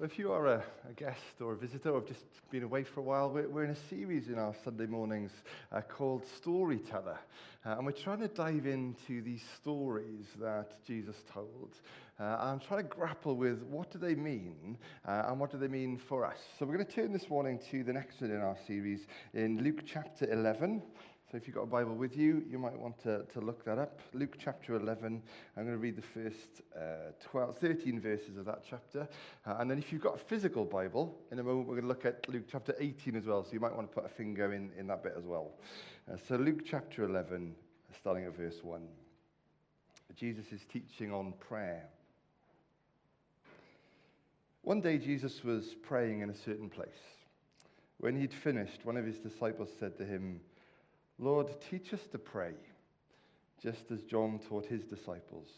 If you are a, a, guest or a visitor or have just been away for a while, we're, we're in a series in our Sunday mornings uh, called Storyteller. Uh, and we're trying to dive into these stories that Jesus told uh, and try to grapple with what do they mean uh, and what do they mean for us. So we're going to turn this morning to the next one in our series in Luke chapter 11. So if you've got a Bible with you, you might want to, to look that up. Luke chapter 11. I'm going to read the first uh, 12, 13 verses of that chapter. Uh, and then if you've got a physical Bible, in a moment we're going to look at Luke chapter 18 as well. So you might want to put a finger in, in that bit as well. Uh, so Luke chapter 11, starting at verse 1. Jesus is teaching on prayer. One day Jesus was praying in a certain place. When he'd finished, one of his disciples said to him, Lord, teach us to pray, just as John taught his disciples.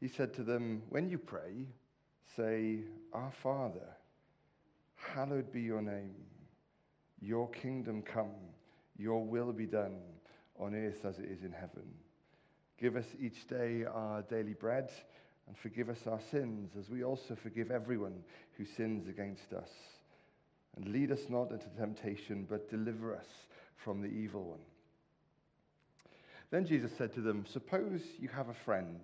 He said to them, When you pray, say, Our Father, hallowed be your name. Your kingdom come, your will be done on earth as it is in heaven. Give us each day our daily bread and forgive us our sins as we also forgive everyone who sins against us. And lead us not into temptation, but deliver us from the evil one. Then Jesus said to them, Suppose you have a friend,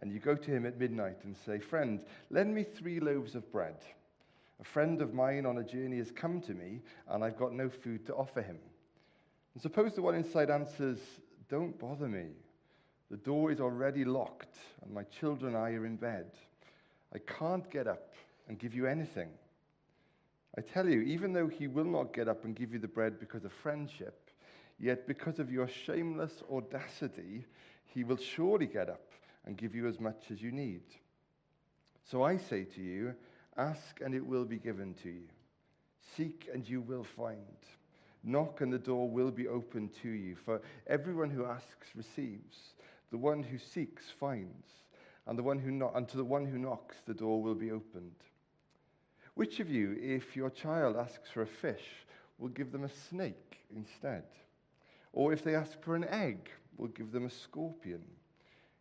and you go to him at midnight and say, Friend, lend me three loaves of bread. A friend of mine on a journey has come to me, and I've got no food to offer him. And suppose the one inside answers, Don't bother me. The door is already locked, and my children and I are in bed. I can't get up and give you anything. I tell you, even though he will not get up and give you the bread because of friendship, yet because of your shameless audacity, he will surely get up and give you as much as you need. So I say to you, ask and it will be given to you. Seek and you will find. Knock and the door will be opened to you. For everyone who asks receives. The one who seeks finds. And, the one who no- and to the one who knocks, the door will be opened. Which of you, if your child asks for a fish, will give them a snake instead? Or if they ask for an egg, will give them a scorpion?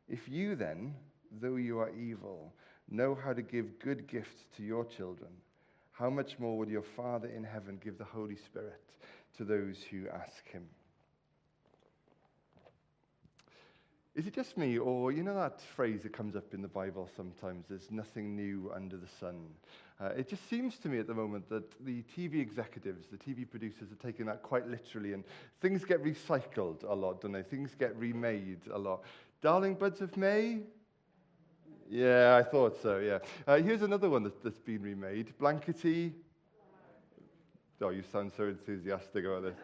If you then, though you are evil, know how to give good gifts to your children, how much more will your Father in heaven give the Holy Spirit to those who ask him? Is it just me, or you know that phrase that comes up in the Bible sometimes, there's nothing new under the sun? Uh, it just seems to me at the moment that the TV executives, the TV producers are taking that quite literally, and things get recycled a lot, don't they? Things get remade a lot. Darling Buds of May? Yeah, I thought so, yeah. Uh, here's another one that's, that's been remade Blankety. Oh, you sound so enthusiastic about this.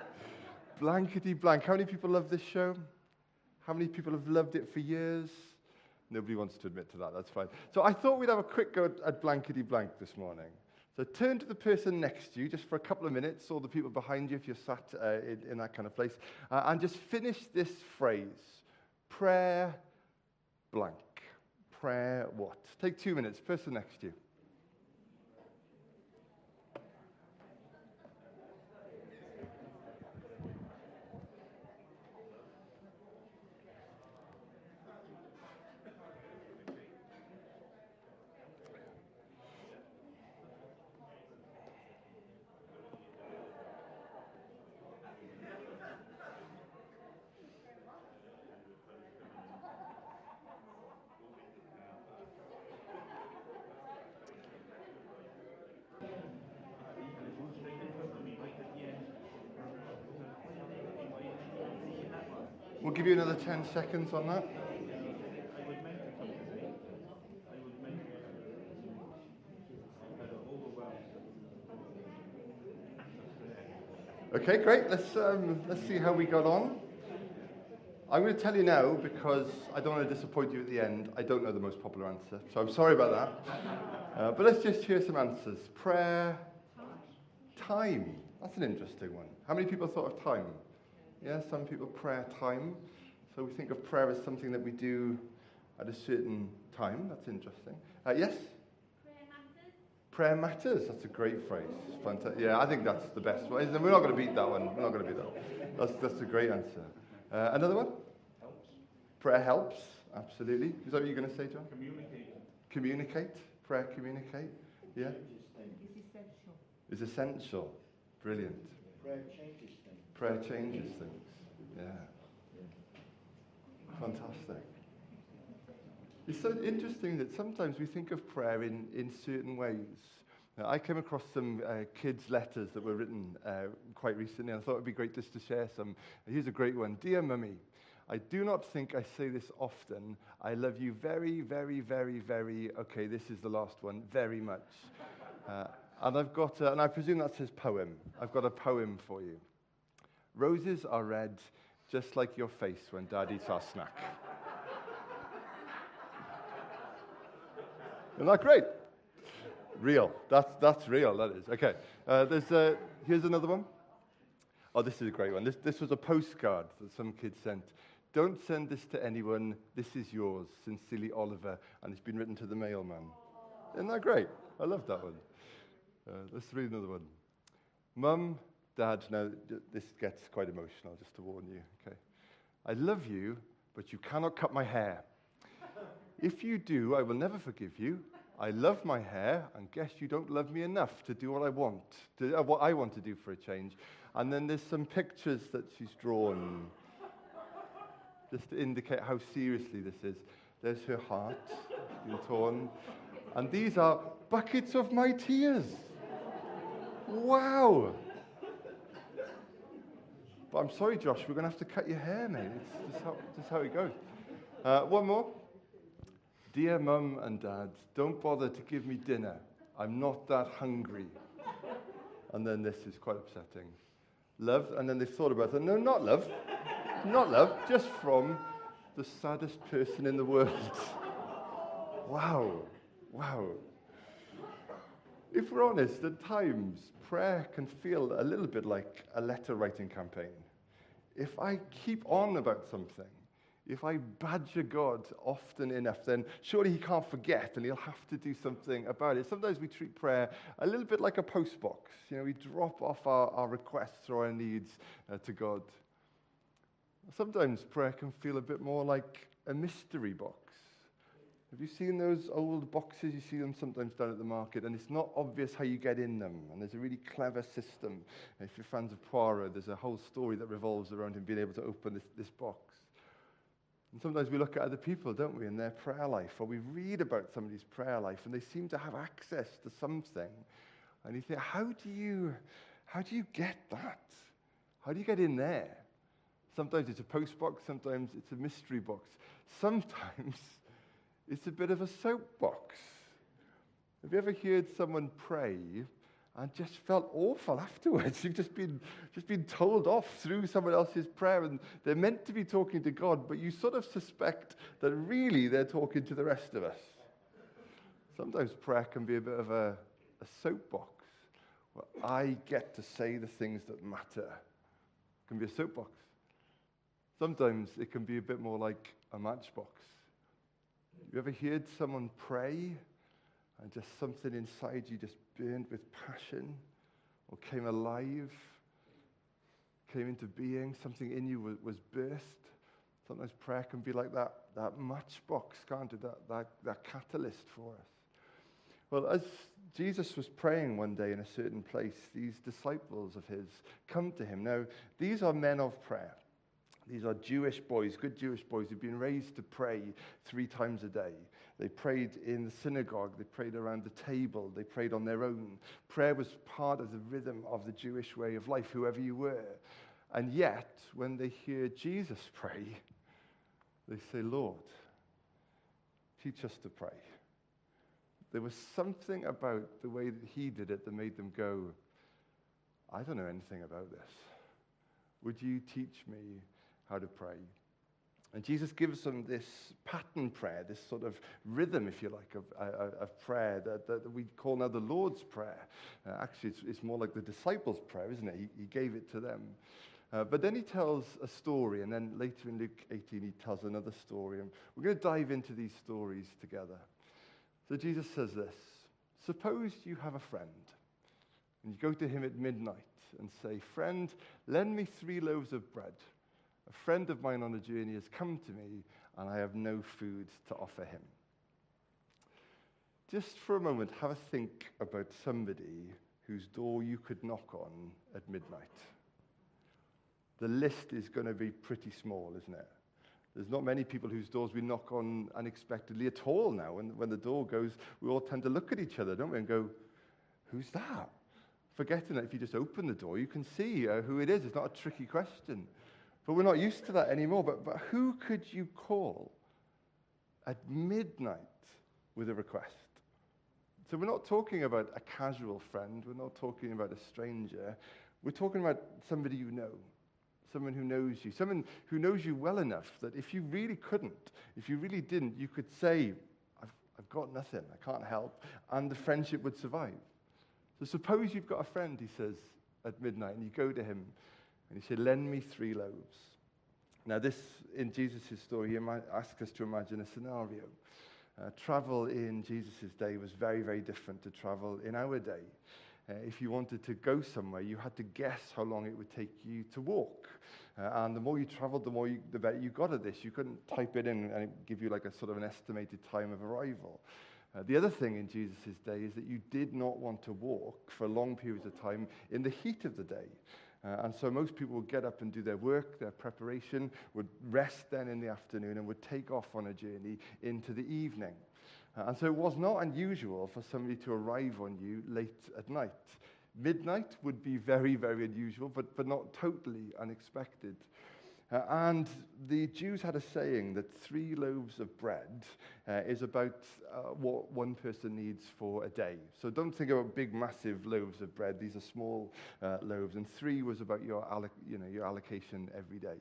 Blankety Blank. How many people love this show? How many people have loved it for years? Nobody wants to admit to that, that's fine. So I thought we'd have a quick go at blankety blank this morning. So turn to the person next to you just for a couple of minutes, or the people behind you if you're sat uh, in, in, that kind of place, uh, and just finish this phrase prayer blank. Prayer what? Take two minutes, person next to you. We'll give you another 10 seconds on that. Okay, great. Let's, um, let's see how we got on. I'm going to tell you now because I don't want to disappoint you at the end. I don't know the most popular answer, so I'm sorry about that. Uh, but let's just hear some answers. Prayer, time. That's an interesting one. How many people thought of time? Yeah, some people prayer time. So we think of prayer as something that we do at a certain time. That's interesting. Uh, yes? Prayer matters. Prayer matters. That's a great phrase. Fantastic. Yeah, I think that's the best one. We're not going to beat that one. We're not going to beat that one. That's, that's a great answer. Uh, another one? Helps. Prayer helps. Absolutely. Is that what you're going to say, John? Communicate. Communicate. Prayer communicate. Yeah? Changes things. It's essential. Is essential. Brilliant. Prayer changes things. Prayer changes things. Yeah. Fantastic. It's so interesting that sometimes we think of prayer in, in certain ways. Now, I came across some uh, kids' letters that were written uh, quite recently, and I thought it'd be great just to share some. Here's a great one Dear Mummy, I do not think I say this often. I love you very, very, very, very, okay, this is the last one, very much. Uh, and I've got, uh, and I presume that's his poem. I've got a poem for you. Roses are red, just like your face when Dad eats our snack. Isn't that great? Real. That's, that's real, that is. Okay. Uh, there's, uh, here's another one. Oh, this is a great one. This, this was a postcard that some kid sent. Don't send this to anyone. This is yours. Sincerely, Oliver. And it's been written to the mailman. Isn't that great? I love that one. Uh, let's read another one. Mum, Dad, now this gets quite emotional, just to warn you. Okay. I love you, but you cannot cut my hair. If you do, I will never forgive you. I love my hair, and guess you don't love me enough to do what I want, to, uh, what I want to do for a change. And then there's some pictures that she's drawn, just to indicate how seriously this is. There's her heart, torn. And these are buckets of my tears. Wow. But I'm sorry, Josh, we're going to have to cut your hair, mate. It's just how, just how it goes. Uh, one more. Dear mum and dad, don't bother to give me dinner. I'm not that hungry. And then this is quite upsetting. Love, and then they thought about it. No, not love. Not love, just from the saddest person in the world. wow. Wow. If we're honest, at times prayer can feel a little bit like a letter writing campaign. If I keep on about something, if I badger God often enough, then surely He can't forget and He'll have to do something about it. Sometimes we treat prayer a little bit like a postbox. You know, we drop off our, our requests or our needs uh, to God. Sometimes prayer can feel a bit more like a mystery box. Have you seen those old boxes? You see them sometimes down at the market, and it's not obvious how you get in them. And there's a really clever system. If you're fans of Poirot, there's a whole story that revolves around him being able to open this, this box. And sometimes we look at other people, don't we, in their prayer life, or we read about somebody's prayer life, and they seem to have access to something. And you think, how do you, how do you get that? How do you get in there? Sometimes it's a post box, sometimes it's a mystery box. Sometimes it's a bit of a soapbox. Have you ever heard someone pray and just felt awful afterwards? You've just been, just been told off through someone else's prayer, and they're meant to be talking to God, but you sort of suspect that really they're talking to the rest of us. Sometimes prayer can be a bit of a, a soapbox where I get to say the things that matter. It can be a soapbox. Sometimes it can be a bit more like a matchbox. You ever heard someone pray and just something inside you just burned with passion or came alive, came into being, something in you was, was burst? Sometimes prayer can be like that, that matchbox, can't it? That, that, that catalyst for us. Well, as Jesus was praying one day in a certain place, these disciples of his come to him. Now, these are men of prayer. These are Jewish boys, good Jewish boys who've been raised to pray three times a day. They prayed in the synagogue, they prayed around the table, they prayed on their own. Prayer was part of the rhythm of the Jewish way of life, whoever you were. And yet, when they hear Jesus pray, they say, Lord, teach us to pray. There was something about the way that he did it that made them go, I don't know anything about this. Would you teach me how to pray. And Jesus gives them this pattern prayer, this sort of rhythm, if you like, of, uh, of prayer that, that, we call now the Lord's Prayer. Uh, actually, it's, it's, more like the disciples' prayer, isn't it? He, he gave it to them. Uh, but then he tells a story, and then later in Luke 18, he tells another story. And we're going to dive into these stories together. So Jesus says this Suppose you have a friend, and you go to him at midnight and say, Friend, lend me three loaves of bread. A friend of mine on a journey has come to me, and I have no food to offer him. just for a moment, have a think about somebody whose door you could knock on at midnight. The list is going to be pretty small, isn't it? There's not many people whose doors we knock on unexpectedly at all now. When, when the door goes, we all tend to look at each other, don't we, and go, Who's that? Forgetting that if you just open the door, you can see uh, who it is. It's not a tricky question. But we're not used to that anymore. But, but who could you call at midnight with a request? So we're not talking about a casual friend. We're not talking about a stranger. We're talking about somebody you know, someone who knows you, someone who knows you well enough that if you really couldn't, if you really didn't, you could say, I've, I've got nothing, I can't help, and the friendship would survive. So suppose you've got a friend, he says, at midnight, and you go to him and you say, Lend me three loaves. Now, this, in Jesus' story, he asks us to imagine a scenario. Uh, travel in Jesus' day was very, very different to travel in our day. Uh, if you wanted to go somewhere, you had to guess how long it would take you to walk. Uh, and the more you traveled, the more you, the better you got at this. You couldn't type it in and it give you like a sort of an estimated time of arrival. Uh, the other thing in Jesus' day is that you did not want to walk for long periods of time in the heat of the day. Uh, and so most people would get up and do their work, their preparation, would rest then in the afternoon, and would take off on a journey into the evening. Uh, and so it was not unusual for somebody to arrive on you late at night. Midnight would be very, very unusual, but, but not totally unexpected. Uh, and the Jews had a saying that three loaves of bread uh, is about uh, what one person needs for a day. So don't think about big, massive loaves of bread. These are small uh, loaves. And three was about your, alloc- you know, your allocation every day.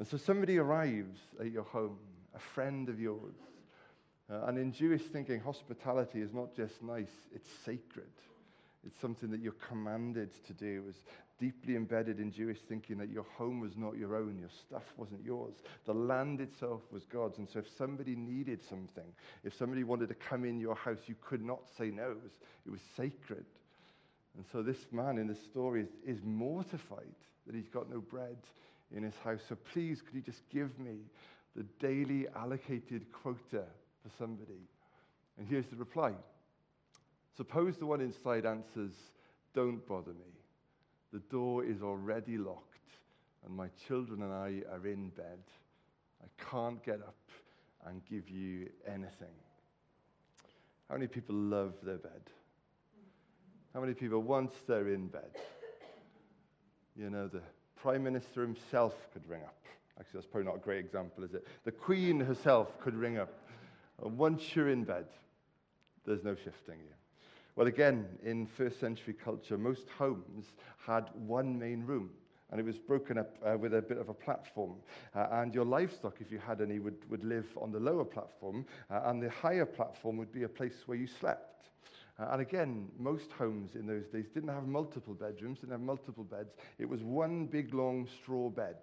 And so somebody arrives at your home, a friend of yours. Uh, and in Jewish thinking, hospitality is not just nice, it's sacred. It's something that you're commanded to do. It was deeply embedded in Jewish thinking that your home was not your own, your stuff wasn't yours. The land itself was God's. And so if somebody needed something, if somebody wanted to come in your house, you could not say no. It was, it was sacred. And so this man in this story is, is mortified that he's got no bread in his house. So please, could you just give me the daily allocated quota for somebody? And here's the reply. Suppose the one inside answers, Don't bother me. The door is already locked, and my children and I are in bed. I can't get up and give you anything. How many people love their bed? How many people, once they're in bed, you know, the Prime Minister himself could ring up. Actually, that's probably not a great example, is it? The Queen herself could ring up. And once you're in bed, there's no shifting you. Well, again, in first century culture, most homes had one main room. And it was broken up uh, with a bit of a platform. Uh, and your livestock, if you had any, would, would live on the lower platform. Uh, and the higher platform would be a place where you slept. Uh, and again, most homes in those days didn't have multiple bedrooms, didn't have multiple beds. It was one big, long straw bed.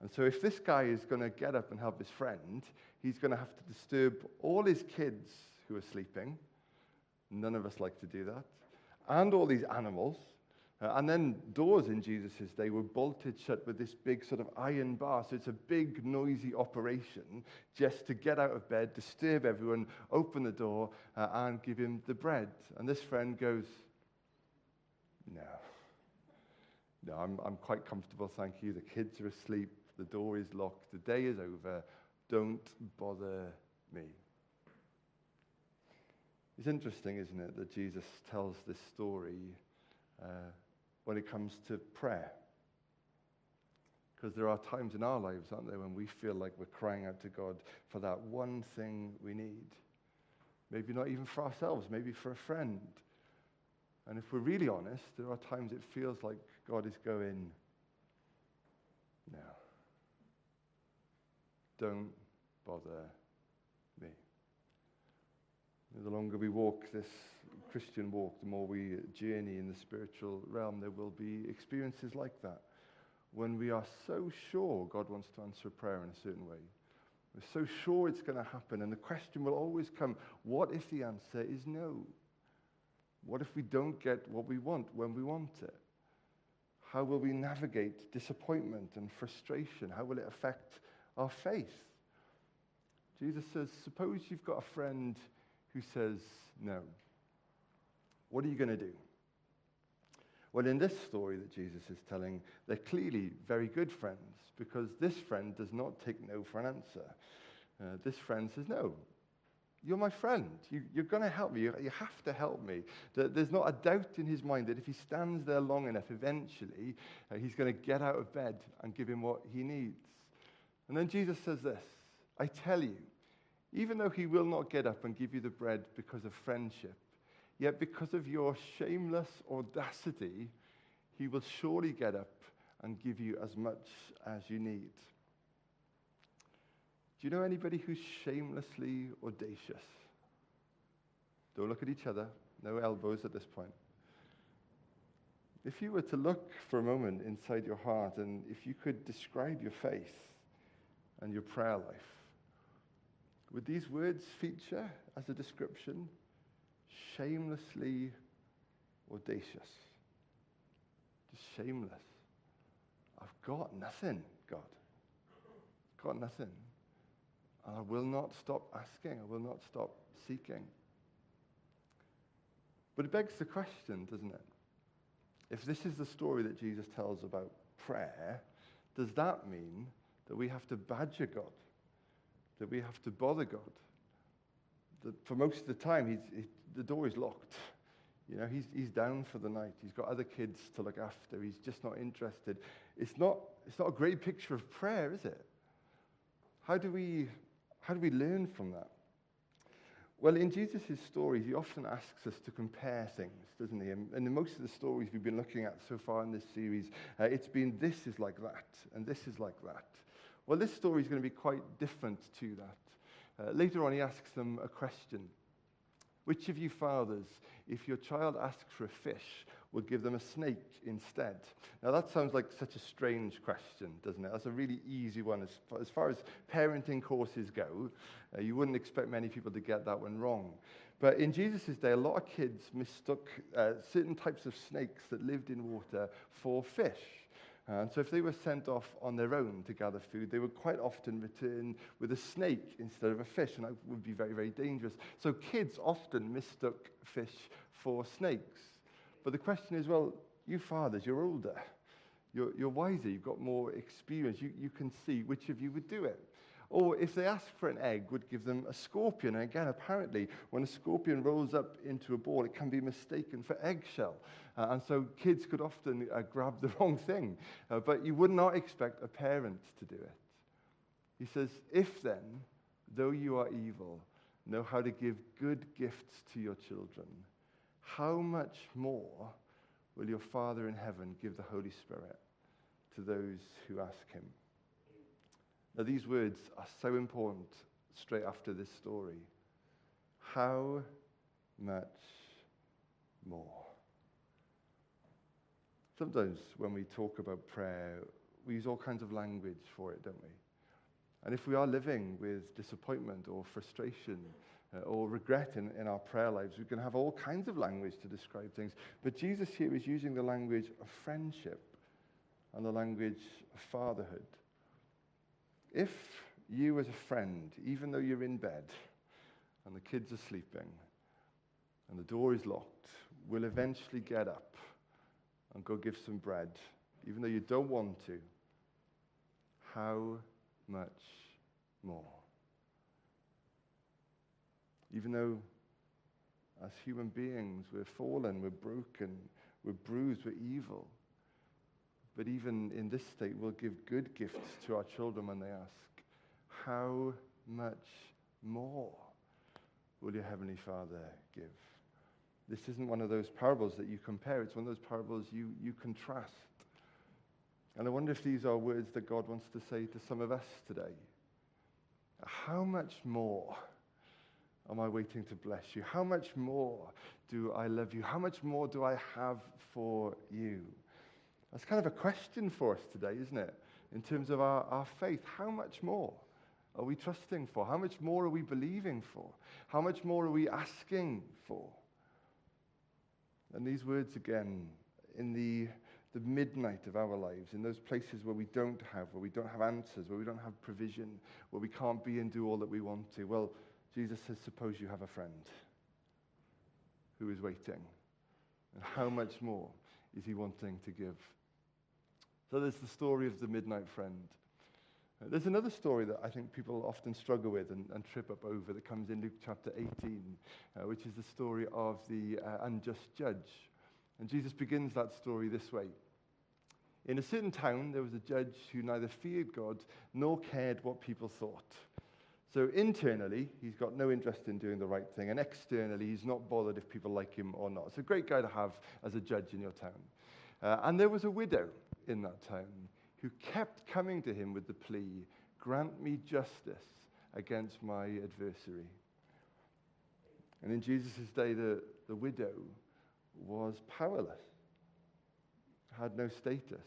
And so if this guy is going to get up and help his friend, he's going to have to disturb all his kids who are sleeping None of us like to do that. And all these animals. Uh, and then doors in Jesus' day were bolted shut with this big sort of iron bar. So it's a big, noisy operation just to get out of bed, disturb everyone, open the door, uh, and give him the bread. And this friend goes, No. No, I'm, I'm quite comfortable, thank you. The kids are asleep. The door is locked. The day is over. Don't bother me. It's interesting, isn't it, that Jesus tells this story uh, when it comes to prayer. Because there are times in our lives, aren't there, when we feel like we're crying out to God for that one thing we need. Maybe not even for ourselves, maybe for a friend. And if we're really honest, there are times it feels like God is going, no. Don't bother the longer we walk this Christian walk, the more we journey in the spiritual realm, there will be experiences like that. When we are so sure God wants to answer prayer in a certain way, we're so sure it's going to happen, and the question will always come what if the answer is no? What if we don't get what we want when we want it? How will we navigate disappointment and frustration? How will it affect our faith? Jesus says, Suppose you've got a friend who says no? What are you going to do? Well, in this story that Jesus is telling, they're clearly very good friends because this friend does not take no for an answer. Uh, this friend says, No, you're my friend. You, are going to help me. You, you, have to help me. There's not a doubt in his mind that if he stands there long enough, eventually uh, he's going to get out of bed and give him what he needs. And then Jesus says this I tell you, even though he will not get up and give you the bread because of friendship, Yet, because of your shameless audacity, he will surely get up and give you as much as you need. Do you know anybody who's shamelessly audacious? Don't look at each other. No elbows at this point. If you were to look for a moment inside your heart and if you could describe your faith and your prayer life, would these words feature as a description? shamelessly audacious. Just shameless. I've got nothing, God. I've Got nothing. And I will not stop asking. I will not stop seeking. But it begs the question, doesn't it? If this is the story that Jesus tells about prayer, does that mean that we have to badger God? That we have to bother God? That for most of the time, he's, he, the door is locked. You know, he's, he's down for the night. He's got other kids to look after. He's just not interested. It's not, it's not a great picture of prayer, is it? How do we, how do we learn from that? Well, in Jesus' stories, he often asks us to compare things, doesn't he? And, in most of the stories we've been looking at so far in this series, uh, it's been this is like that, and this is like that. Well, this story is going to be quite different to that. Uh, later on, he asks them a question. Which of you fathers, if your child asks for a fish, would give them a snake instead? Now, that sounds like such a strange question, doesn't it? That's a really easy one. As far as, far as parenting courses go, uh, you wouldn't expect many people to get that one wrong. But in Jesus' day, a lot of kids mistook uh, certain types of snakes that lived in water for fish. Uh, and so, if they were sent off on their own to gather food, they would quite often return with a snake instead of a fish, and that would be very, very dangerous. So, kids often mistook fish for snakes. But the question is well, you fathers, you're older, you're, you're wiser, you've got more experience, you, you can see which of you would do it. Or if they ask for an egg, would give them a scorpion. And again, apparently, when a scorpion rolls up into a ball, it can be mistaken for eggshell. Uh, and so kids could often uh, grab the wrong thing. Uh, but you would not expect a parent to do it. He says, If then, though you are evil, know how to give good gifts to your children, how much more will your Father in heaven give the Holy Spirit to those who ask him? Now, these words are so important straight after this story. How much more? Sometimes when we talk about prayer, we use all kinds of language for it, don't we? And if we are living with disappointment or frustration uh, or regret in, in our prayer lives, we can have all kinds of language to describe things. But Jesus here is using the language of friendship and the language of fatherhood. If you, as a friend, even though you're in bed and the kids are sleeping and the door is locked, will eventually get up and go give some bread, even though you don't want to, how much more? Even though as human beings we're fallen, we're broken, we're bruised, we're evil. But even in this state, we'll give good gifts to our children when they ask, How much more will your Heavenly Father give? This isn't one of those parables that you compare, it's one of those parables you, you contrast. And I wonder if these are words that God wants to say to some of us today. How much more am I waiting to bless you? How much more do I love you? How much more do I have for you? That's kind of a question for us today, isn't it? In terms of our, our faith, how much more are we trusting for? How much more are we believing for? How much more are we asking for? And these words again, in the, the midnight of our lives, in those places where we don't have, where we don't have answers, where we don't have provision, where we can't be and do all that we want to, well, Jesus says, Suppose you have a friend who is waiting. And how much more is he wanting to give? So there's the story of the midnight friend. Uh, There's another story that I think people often struggle with and, and trip up over that comes in Luke chapter 18, uh, which is the story of the uh, unjust judge. And Jesus begins that story this way. In a certain town, there was a judge who neither feared God nor cared what people thought. So internally, he's got no interest in doing the right thing, and externally, he's not bothered if people like him or not. It's a great guy to have as a judge in your town. Uh, and there was a widow in that town who kept coming to him with the plea, Grant me justice against my adversary. And in Jesus' day, the, the widow was powerless, had no status,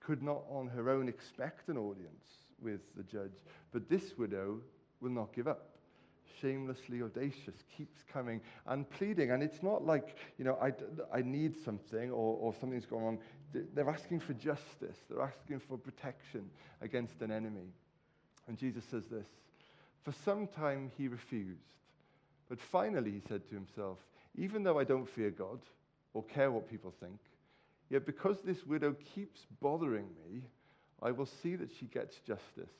could not on her own expect an audience with the judge. But this widow will not give up. Shamelessly audacious, keeps coming and pleading. And it's not like, you know, I, I need something or, or something's going on. They're asking for justice, they're asking for protection against an enemy. And Jesus says this For some time he refused. But finally he said to himself, Even though I don't fear God or care what people think, yet because this widow keeps bothering me, I will see that she gets justice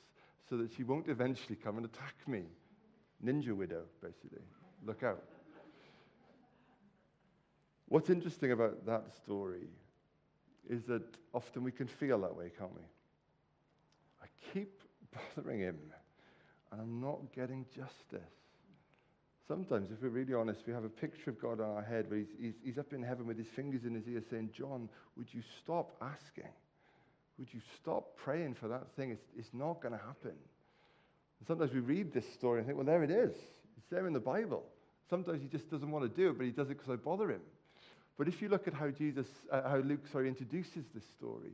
so that she won't eventually come and attack me. Ninja widow, basically. Look out. What's interesting about that story is that often we can feel that way, can't we? I keep bothering him and I'm not getting justice. Sometimes, if we're really honest, we have a picture of God on our head where he's, he's, he's up in heaven with his fingers in his ear saying, John, would you stop asking? Would you stop praying for that thing? It's, it's not going to happen. And sometimes we read this story and think, well, there it is. It's there in the Bible. Sometimes he just doesn't want to do it, but he does it because I bother him. But if you look at how Jesus, uh, how Luke, sorry, introduces this story,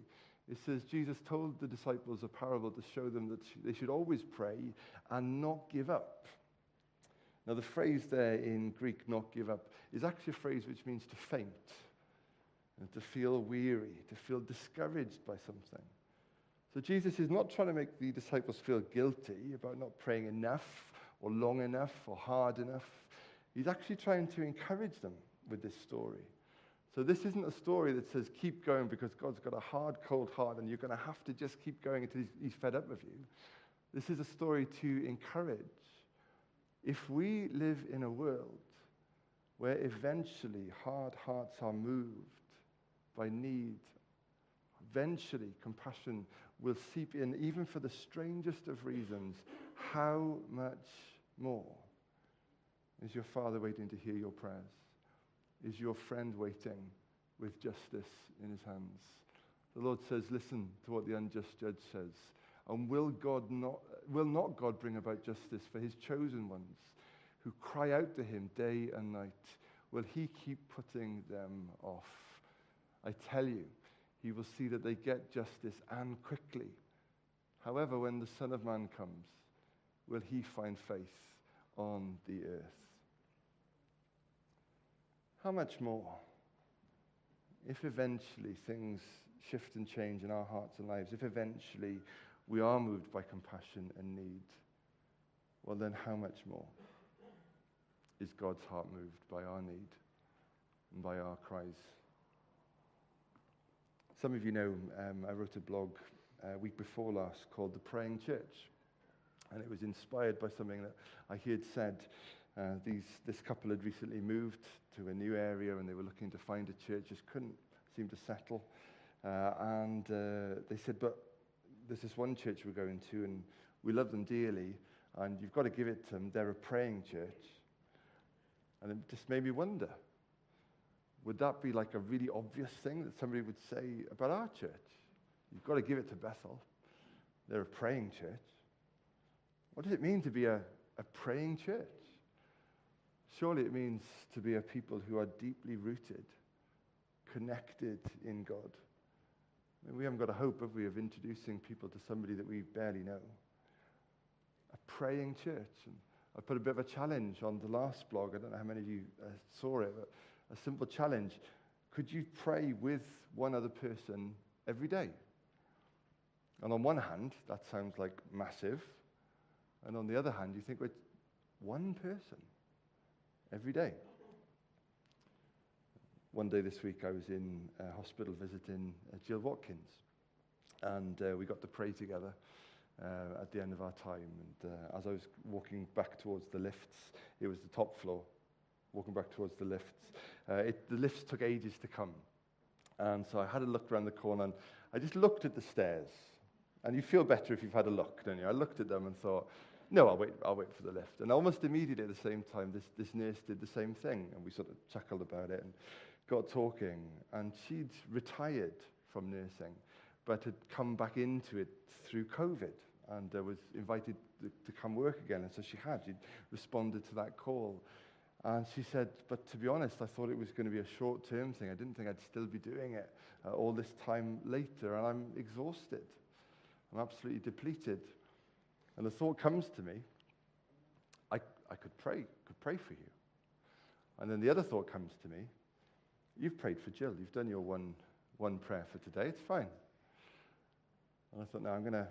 it says Jesus told the disciples a parable to show them that they should always pray and not give up. Now, the phrase there in Greek, not give up, is actually a phrase which means to faint, and to feel weary, to feel discouraged by something. So, Jesus is not trying to make the disciples feel guilty about not praying enough, or long enough, or hard enough. He's actually trying to encourage them with this story. So, this isn't a story that says, keep going because God's got a hard, cold heart and you're going to have to just keep going until he's, fed up with you. This is a story to encourage. If we live in a world where eventually hard hearts are moved by need, eventually compassion will seep in, even for the strangest of reasons, how much more is your Father waiting to hear your prayers? Is your friend waiting with justice in his hands? The Lord says, Listen to what the unjust judge says. And will, God not, will not God bring about justice for his chosen ones who cry out to him day and night? Will he keep putting them off? I tell you, he will see that they get justice and quickly. However, when the Son of Man comes, will he find faith on the earth? How much more if eventually things shift and change in our hearts and lives, if eventually we are moved by compassion and need, well, then how much more is God's heart moved by our need and by our cries? Some of you know um, I wrote a blog a uh, week before last called The Praying Church. And it was inspired by something that I heard said. Uh, these, this couple had recently moved to a new area and they were looking to find a church, just couldn't seem to settle. Uh, and uh, they said, But there's this one church we're going to, and we love them dearly, and you've got to give it to them. They're a praying church. And it just made me wonder would that be like a really obvious thing that somebody would say about our church? You've got to give it to Bethel. They're a praying church. What does it mean to be a, a praying church? Surely it means to be a people who are deeply rooted, connected in God. I mean, we haven't got a hope, have we, of introducing people to somebody that we barely know. A praying church. And I put a bit of a challenge on the last blog. I don't know how many of you uh, saw it, but a simple challenge. Could you pray with one other person every day? And on one hand, that sounds like massive. And on the other hand, you think, well, One person every day. One day this week, I was in hospital visiting uh, Jill Watkins, and uh, we got to pray together uh, at the end of our time. And uh, as I was walking back towards the lifts, it was the top floor, walking back towards the lifts. Uh, it, the lifts took ages to come. And so I had a look around the corner, and I just looked at the stairs. And you feel better if you've had a look, don't you? I looked at them and thought, no, I'll wait, I'll wait for the lift. And almost immediately at the same time, this, this nurse did the same thing. And we sort of chuckled about it and got talking. And she'd retired from nursing, but had come back into it through COVID and uh, was invited to, to come work again. And so she had. She'd responded to that call. And she said, but to be honest, I thought it was going to be a short term thing. I didn't think I'd still be doing it uh, all this time later. And I'm exhausted. I'm absolutely depleted. And the thought comes to me, I, I could pray, could pray for you. And then the other thought comes to me, you've prayed for Jill. You've done your one, one prayer for today. It's fine. And I thought, now I'm going to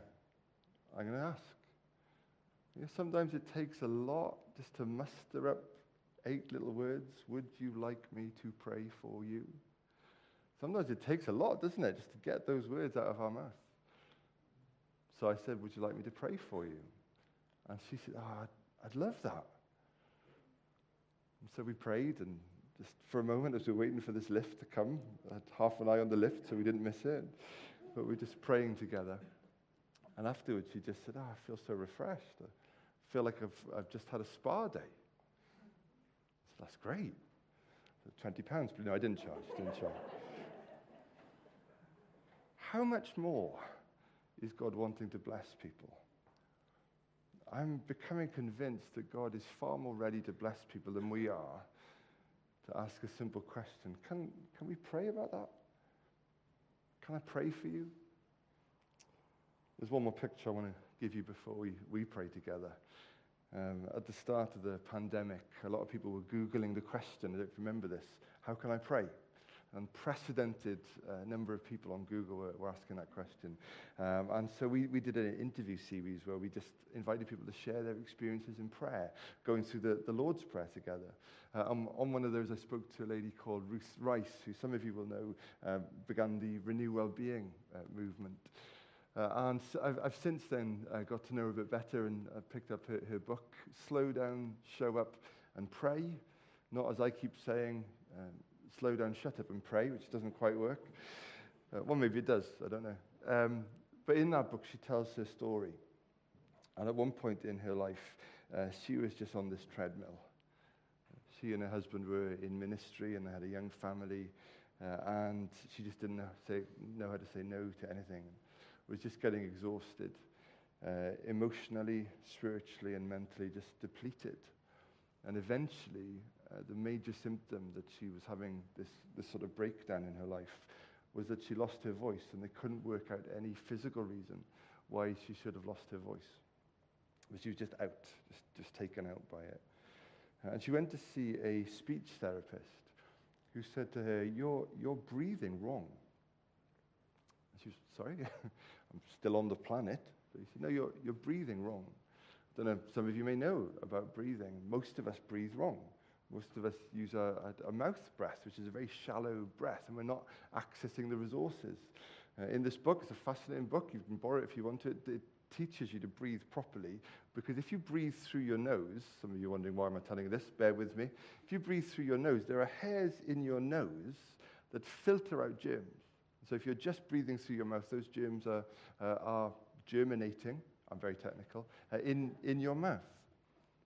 I'm going to ask. You know, sometimes it takes a lot just to muster up eight little words. Would you like me to pray for you? Sometimes it takes a lot, doesn't it, just to get those words out of our mouth. So I said, Would you like me to pray for you? And she said, Oh, I'd, I'd love that. And so we prayed, and just for a moment, as we were waiting for this lift to come, I had half an eye on the lift so we didn't miss it. But we were just praying together. And afterwards, she just said, Oh, I feel so refreshed. I feel like I've, I've just had a spa day. That's great. £20, but no, I didn't charge. Didn't charge. How much more is God wanting to bless people? I'm becoming convinced that God is far more ready to bless people than we are to ask a simple question. Can, can we pray about that? Can I pray for you? There's one more picture I want to give you before we, we pray together. Um, at the start of the pandemic, a lot of people were Googling the question. I don't remember this. How can I pray? unprecedented uh, number of people on Google were, were asking that question. Um, and so we, we did an interview series where we just invited people to share their experiences in prayer, going through the, the Lord's Prayer together. Uh, on, on one of those, I spoke to a lady called Ruth Rice, who some of you will know uh, began the Renew Wellbeing uh, movement. Uh, and I've, I've, since then uh, got to know her a bit better and uh, picked up her, her book, Slow Down, Show Up, and Pray. Not as I keep saying, um, slow down, shut up, and pray, which doesn't quite work. Uh, well, maybe it does, I don't know. Um, but in that book, she tells her story. And at one point in her life, uh, she was just on this treadmill. She and her husband were in ministry and they had a young family, uh, and she just didn't know, say, know how to say no to anything. Was just getting exhausted, uh, emotionally, spiritually, and mentally, just depleted. And eventually, uh, the major symptom that she was having this, this sort of breakdown in her life was that she lost her voice, and they couldn't work out any physical reason why she should have lost her voice. But she was just out, just, just taken out by it. Uh, and she went to see a speech therapist who said to her, You're, you're breathing wrong. And she was, Sorry, I'm still on the planet. But said, No, you're, you're breathing wrong. I don't know, some of you may know about breathing. Most of us breathe wrong. Most of us use a, a, a, mouth breath, which is a very shallow breath, and we're not accessing the resources. Uh, in this book, it's a fascinating book. You can borrow it if you want to. It, it teaches you to breathe properly, because if you breathe through your nose, some of you are wondering why am I telling you this, bear with me. If you breathe through your nose, there are hairs in your nose that filter out germs. So if you're just breathing through your mouth, those germs are, uh, are germinating, I'm very technical, uh, in, in your mouth.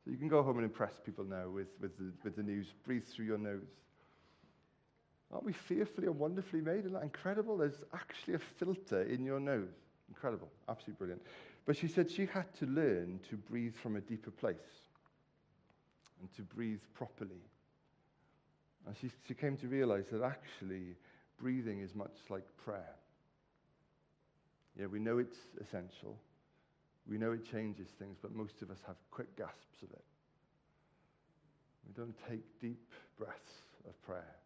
So you can go home and impress people now with, with, the, with the news. Breathe through your nose. Aren't we fearfully and wonderfully made? Isn't that incredible? There's actually a filter in your nose. Incredible. Absolutely brilliant. But she said she had to learn to breathe from a deeper place and to breathe properly. And she, she came to realize that actually breathing is much like prayer. Yeah, we know it's essential. We know it changes things, but most of us have quick gasps of it. We don't take deep breaths of prayer.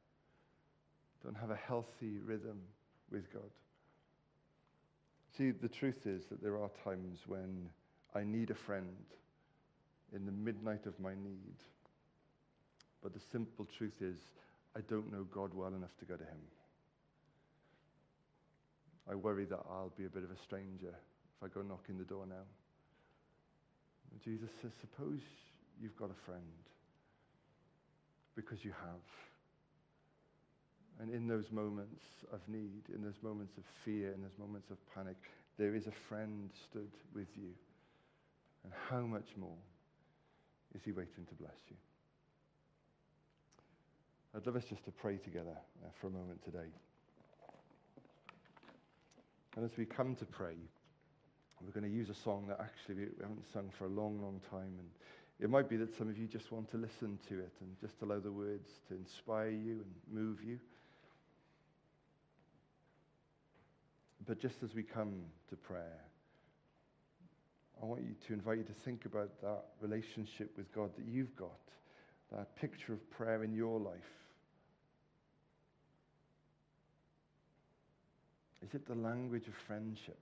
Don't have a healthy rhythm with God. See, the truth is that there are times when I need a friend in the midnight of my need. But the simple truth is, I don't know God well enough to go to him. I worry that I'll be a bit of a stranger if I go knocking the door now. And Jesus says, Suppose you've got a friend, because you have. And in those moments of need, in those moments of fear, in those moments of panic, there is a friend stood with you. And how much more is he waiting to bless you? I'd love us just to pray together uh, for a moment today. And as we come to pray, we're going to use a song that actually we haven't sung for a long, long time. And it might be that some of you just want to listen to it and just allow the words to inspire you and move you. But just as we come to prayer, I want you to invite you to think about that relationship with God that you've got, that picture of prayer in your life. Is it the language of friendship?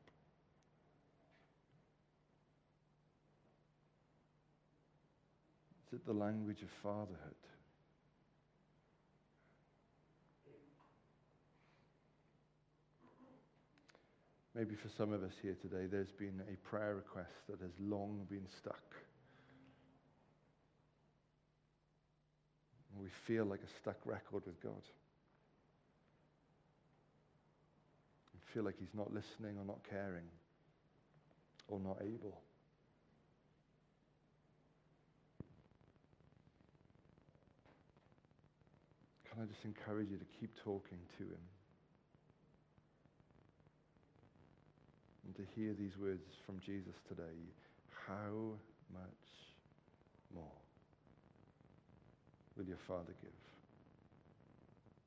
Is it the language of fatherhood? Maybe for some of us here today, there's been a prayer request that has long been stuck. We feel like a stuck record with God. We feel like He's not listening or not caring or not able. Can I just encourage you to keep talking to Him? and to hear these words from Jesus today. How much more will your Father give?